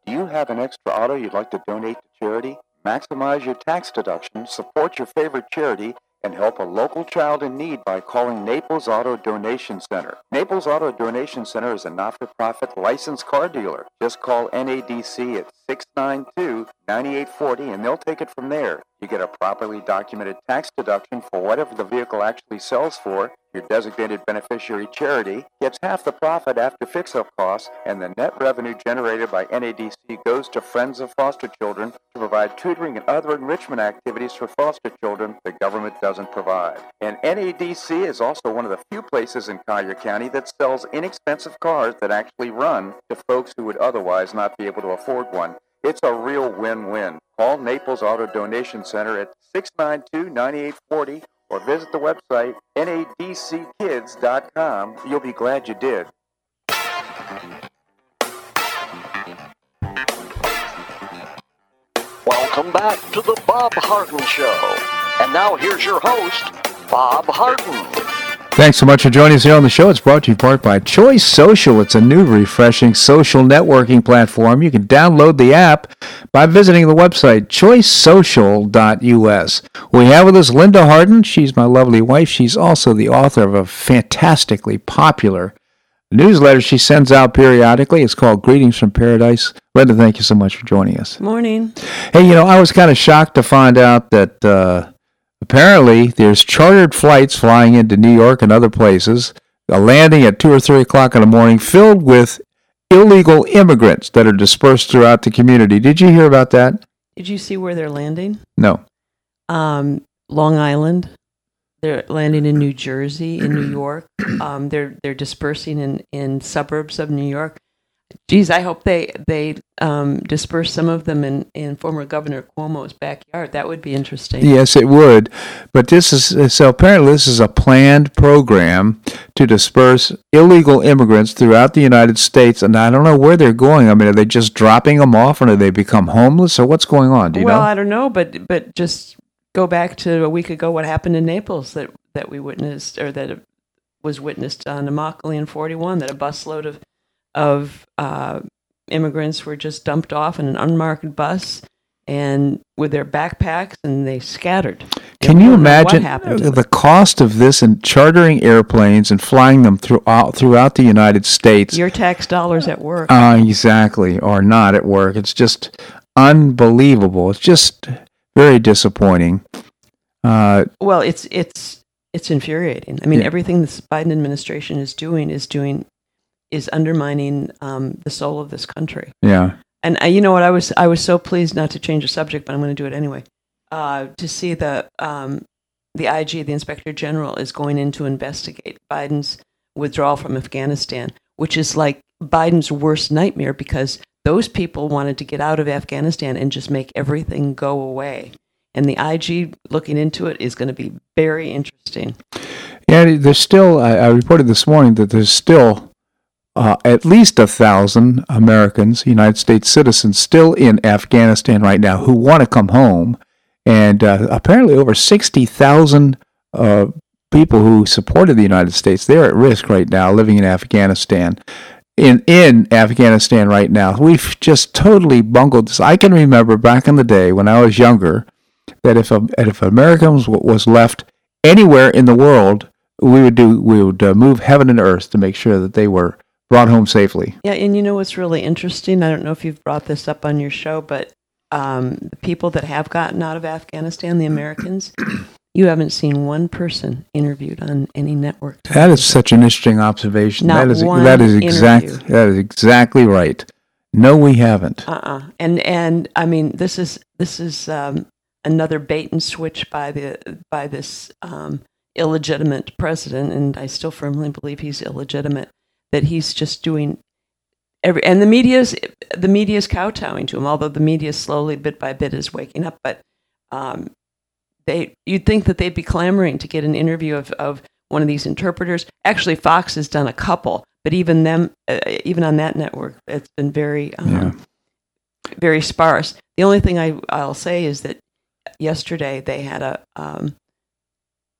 Do you have an extra auto you'd like to donate to charity? Maximize your tax deduction, support your favorite charity, and help a local child in need by calling Naples Auto Donation Center. Naples Auto Donation Center is a not-for-profit licensed car dealer. Just call NADC at 692-9840 and they'll take it from there. You get a properly documented tax deduction for whatever the vehicle actually sells for. Your designated beneficiary charity gets half the profit after fix-up costs, and the net revenue generated by NADC goes to Friends of Foster Children to provide tutoring and other enrichment activities for foster children the government doesn't provide. And NADC is also one of the few places in Collier County that sells inexpensive cars that actually run to folks who would otherwise not be able to afford one. It's a real win-win. Call Naples Auto Donation Center at 692-9840 or visit the website nadckids.com. You'll be glad you did. Welcome back to the Bob Harden Show. And now here's your host, Bob Harden. Thanks so much for joining us here on the show. It's brought to you in part by Choice Social. It's a new, refreshing social networking platform. You can download the app by visiting the website choicesocial.us. We have with us Linda Harden. She's my lovely wife. She's also the author of a fantastically popular newsletter she sends out periodically. It's called Greetings from Paradise. Linda, thank you so much for joining us. Morning. Hey, you know, I was kind of shocked to find out that uh, apparently there's chartered flights flying into New York and other places, a landing at 2 or 3 o'clock in the morning filled with illegal immigrants that are dispersed throughout the community. Did you hear about that? Did you see where they're landing? No. Um, Long Island. They're landing in New Jersey, in New York. Um, they're they're dispersing in, in suburbs of New York. Geez, I hope they they um, disperse some of them in, in former Governor Cuomo's backyard. That would be interesting. Yes, it would. But this is so apparently this is a planned program to disperse illegal immigrants throughout the United States, and I don't know where they're going. I mean, are they just dropping them off, or do they become homeless, or what's going on? Do you well, know? I don't know, but but just go back to a week ago. What happened in Naples that that we witnessed, or that was witnessed on Immokalee and 41, that a busload of of uh, immigrants were just dumped off in an unmarked bus, and with their backpacks, and they scattered. Can you imagine the cost of this and chartering airplanes and flying them throughout throughout the United States? Your tax dollars at work. Uh, exactly, or not at work. It's just unbelievable. It's just very disappointing. Uh, Well, it's it's it's infuriating. I mean, Yeah. everything this Biden administration is doing is doing is undermining um, the soul of this country. yeah, And uh, you know what? I was I was so pleased not to change the subject, but I'm going to do it anyway. Uh, to see the um, the IG, the Inspector General, is going in to investigate Biden's withdrawal from Afghanistan, which is like Biden's worst nightmare because those people wanted to get out of Afghanistan and just make everything go away. And the IG looking into it is going to be very interesting. yeah. There's still. I, I reported this morning that there's still uh, at least a thousand Americans, United States citizens, still in Afghanistan right now who want to come home, and uh, apparently over sixty thousand uh, people who supported the United States. They're at risk right now, living in Afghanistan. In in Afghanistan right now, we've just totally bungled this. I can remember back in the day when I was younger that if a, if Americans was left anywhere in the world, we would do we would uh, move heaven and earth to make sure that they were brought home safely. Yeah, and you know what's really interesting? I don't know if you've brought this up on your show, but um, the people that have gotten out of Afghanistan, the Americans, you haven't seen one person interviewed on any network. That is such an interesting observation. Not that is one that is exact interview. that is exactly right. No, we haven't. Uh-uh. And and I mean, this is this is um, another bait and switch by the by this um, illegitimate president, and I still firmly believe he's illegitimate. That he's just doing every and the media's the media's kowtowing to him. Although the media slowly, bit by bit, is waking up, but um, they you'd think that they'd be clamoring to get an interview of of one of these interpreters. Actually, Fox has done a couple, but even them, uh, even on that network, it's been very um, Yeah. very sparse. The only thing I, I'll say is that yesterday they had a um,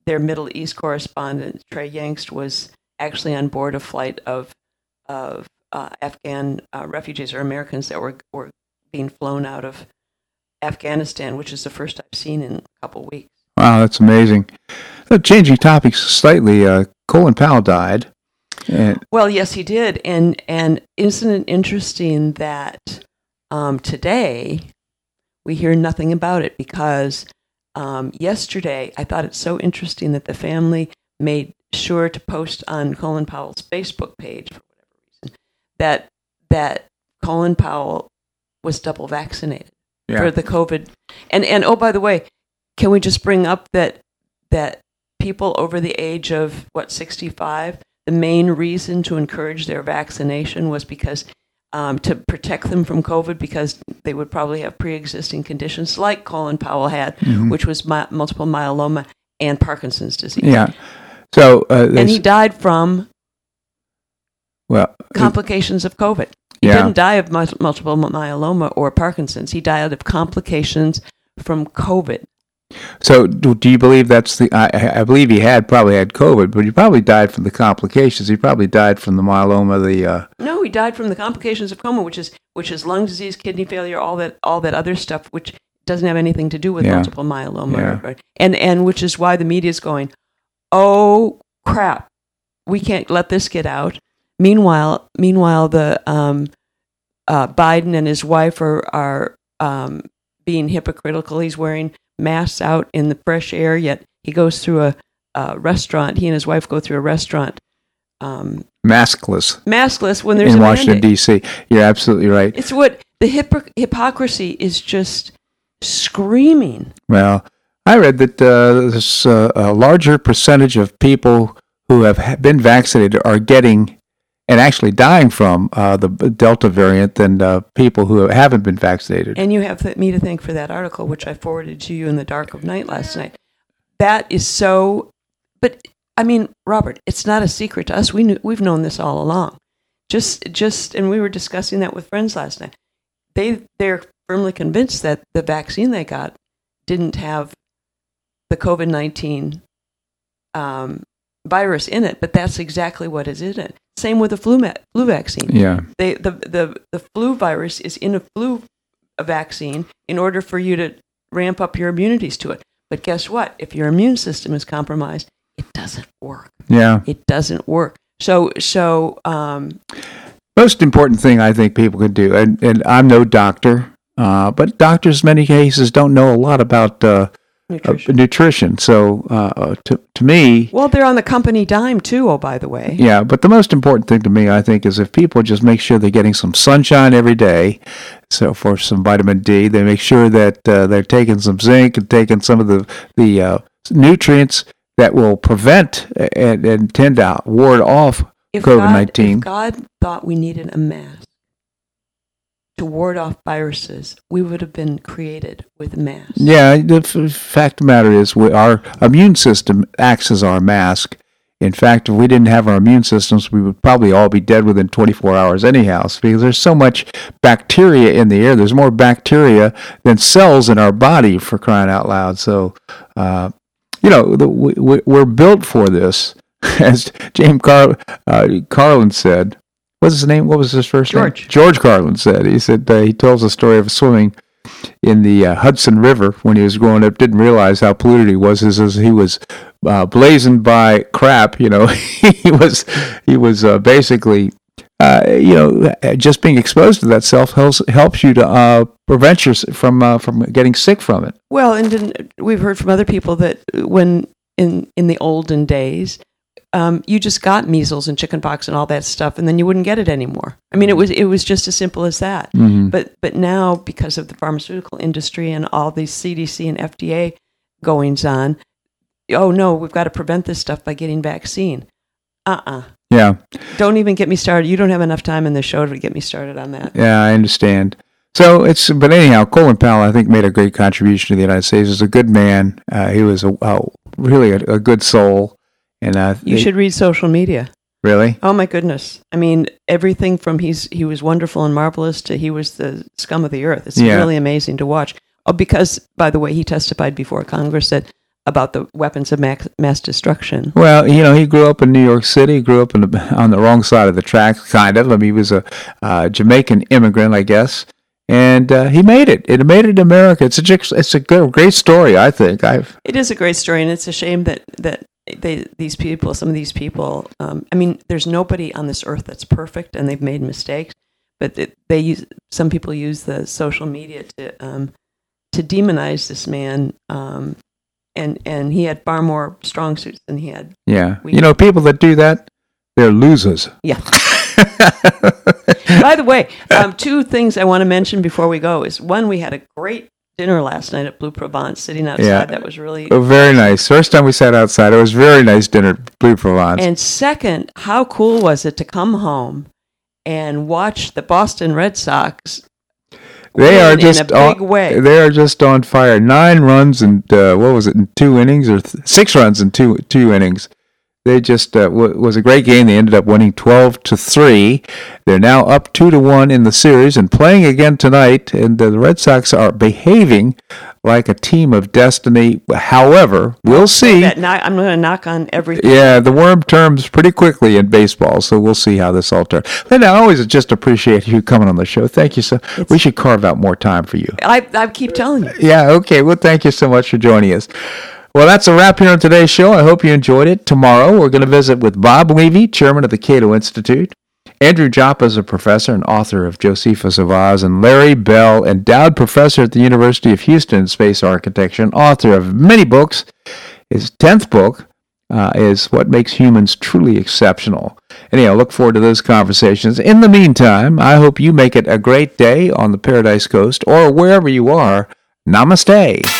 their Middle East correspondent Trey Yingst was actually on board a flight of of uh, Afghan uh, refugees or Americans that were were being flown out of Afghanistan, which is the first I've seen in a couple weeks. Wow, that's amazing. Changing topics slightly, uh, Colin Powell died, and Well, yes, he did, and and isn't it interesting that um, today we hear nothing about it because um, yesterday I thought it's so interesting that the family made sure to post on Colin Powell's Facebook page for whatever reason that that Colin Powell was double vaccinated yeah, for the COVID. And and oh, by the way, can we just bring up that that people over the age of what sixty five, the main reason to encourage their vaccination was because um, to protect them from COVID because they would probably have pre existing conditions like Colin Powell had, Mhm. which was my, multiple myeloma and Parkinson's disease. yeah. So uh, And he died from well, complications of COVID. He Yeah. didn't die of mul- multiple myeloma or Parkinson's. He died of complications from COVID. So, do, do you believe that's the? I, I- believe he had probably had COVID, but he probably died from the complications. He probably died from the myeloma, the uh, No, he died from the complications of coma, which is which is lung disease, kidney failure, all that all that other stuff, which doesn't have anything to do with Yeah. multiple myeloma, Yeah. and and which is why the media is going, oh crap, we can't let this get out. Meanwhile, meanwhile, the um, uh, Biden and his wife are are um, being hypocritical. He's wearing masks out in the fresh air, yet he goes through a, a restaurant. He and his wife go through a restaurant. Um, maskless maskless when there's in a Washington. D.C. You're absolutely right. It's what the hypocr- hypocrisy is just screaming. Well, I read that uh, this, uh, a larger percentage of people who have been vaccinated are getting and actually dying from uh, the Delta variant than uh, people who haven't been vaccinated. And you have me to thank for that article, which I forwarded to you in the dark of night last night. That is so. But I mean, Robert, it's not a secret to us. We knew we've known this all along. Just, just, and we were discussing that with friends last night. They they're firmly convinced that the vaccine they got didn't have the COVID nineteen um, virus in it, but that's exactly what is in it. Same with the flu ma- flu vaccine yeah, they the the the flu virus is in a flu vaccine in order for you to ramp up your immunities to it. But guess what? If your immune system is compromised, it doesn't work. Yeah. It doesn't work. So, so um, Most important thing I think people could do, and, and I'm no doctor, uh, but doctors in many cases don't know a lot about uh, nutrition. uh, nutrition. So uh, to, to me, well, they're on the company dime too. Oh, by the way. Yeah, but the most important thing to me, I think, is if people just make sure they're getting some sunshine every day, so for some vitamin D, they make sure that uh, they're taking some zinc and taking some of the the uh, nutrients that will prevent and, and tend to ward off COVID God, nineteen. if God thought we needed a mask to ward off viruses, we would have been created with masks. Yeah, the f- fact of the matter is, we, our immune system acts as our mask. In fact, if we didn't have our immune systems, we would probably all be dead within 24 hours anyhow, because there's so much bacteria in the air. There's more bacteria than cells in our body, for crying out loud. So, uh, you know, the, we, we're built for this. As James Car- uh, Carlin said, what's his name? What was his first George. name? George Carlin said. He said uh, he tells a story of swimming in the uh, Hudson River when he was growing up. Didn't realize how polluted he was. He says he was uh, blazoned by crap. You know, he was he was uh, basically. Uh, you know, just being exposed to that self helps helps you to uh, prevent you from uh, from getting sick from it. Well, and we've heard from other people that when in in the olden days, um, you just got measles and chickenpox and all that stuff, and then you wouldn't get it anymore. I mean, it was it was just as simple as that. Mhm. But but now because of the pharmaceutical industry and all these CDC and FDA goings on, oh no, we've got to prevent this stuff by getting vaccine. Uh uh Yeah, Don't even get me started. You don't have enough time in the show to get me started on that. yeah, I understand. So it's, but anyhow, Colin Powell, I think, made a great contribution to the United States. He was a good man. Uh, he was a, a really a, a good soul, and uh, You should read social media. really. Oh my goodness! I mean, everything from he's he was wonderful and marvelous to he was the scum of the earth. It's Yeah. really amazing to watch. Oh, because by the way, he testified before Congress that about the weapons of mass, mass destruction. Well, you know, he grew up in New York City. Grew up the, on the wrong side of the tracks, kind of. I mean, he was a uh, Jamaican immigrant, I guess, and uh, he made it. It made it America. It's a it's a good, great story. I think. I've It is a great story, and it's a shame that that they these people, some of these people. Um, I mean, there's nobody on this earth that's perfect, and they've made mistakes. But it, they use some people use the social media to um, to demonize this man. Um, and and he had far more strong suits than he had. yeah. We- you know, people that do that, they're losers. Yeah. By the way, um, two things I want to mention before we go is one, we had a great dinner last night at Bleu Provence, sitting outside. Yeah. That was really. Oh, very nice. First time we sat outside, it was very nice dinner, at Bleu Provence. And second, how cool was it to come home and watch the Boston Red Sox? they are just in a big on, way. They are just on fire. Nine runs and uh, what was it in two innings or th- six runs in two two innings. They just uh, w- was a great game. They ended up winning twelve to three. They're now up two to one in the series and playing again tonight. And the Red Sox are behaving like a team of destiny. However, we'll see. I'm going to knock on everything. Yeah, the worm turns pretty quickly in baseball, so we'll see how this all turns. Linda, I always just appreciate you coming on the show. Thank you so. we should carve out more time for you. I, I keep telling you. Yeah, okay. Well, thank you so much for joining us. Well, that's a wrap here on today's show. I hope you enjoyed it. Tomorrow, we're going to visit with Bob Levy, chairman of the Cato Institute, Andrew Joppa is a professor and author of Josephus of Oz, and Larry Bell, endowed professor at the University of Houston in space architecture and author of many books. His 10th book uh, is What Makes Humans Truly Exceptional. Anyhow, look forward to those conversations. In the meantime, I hope you make it a great day on the Paradise Coast or wherever you are. Namaste.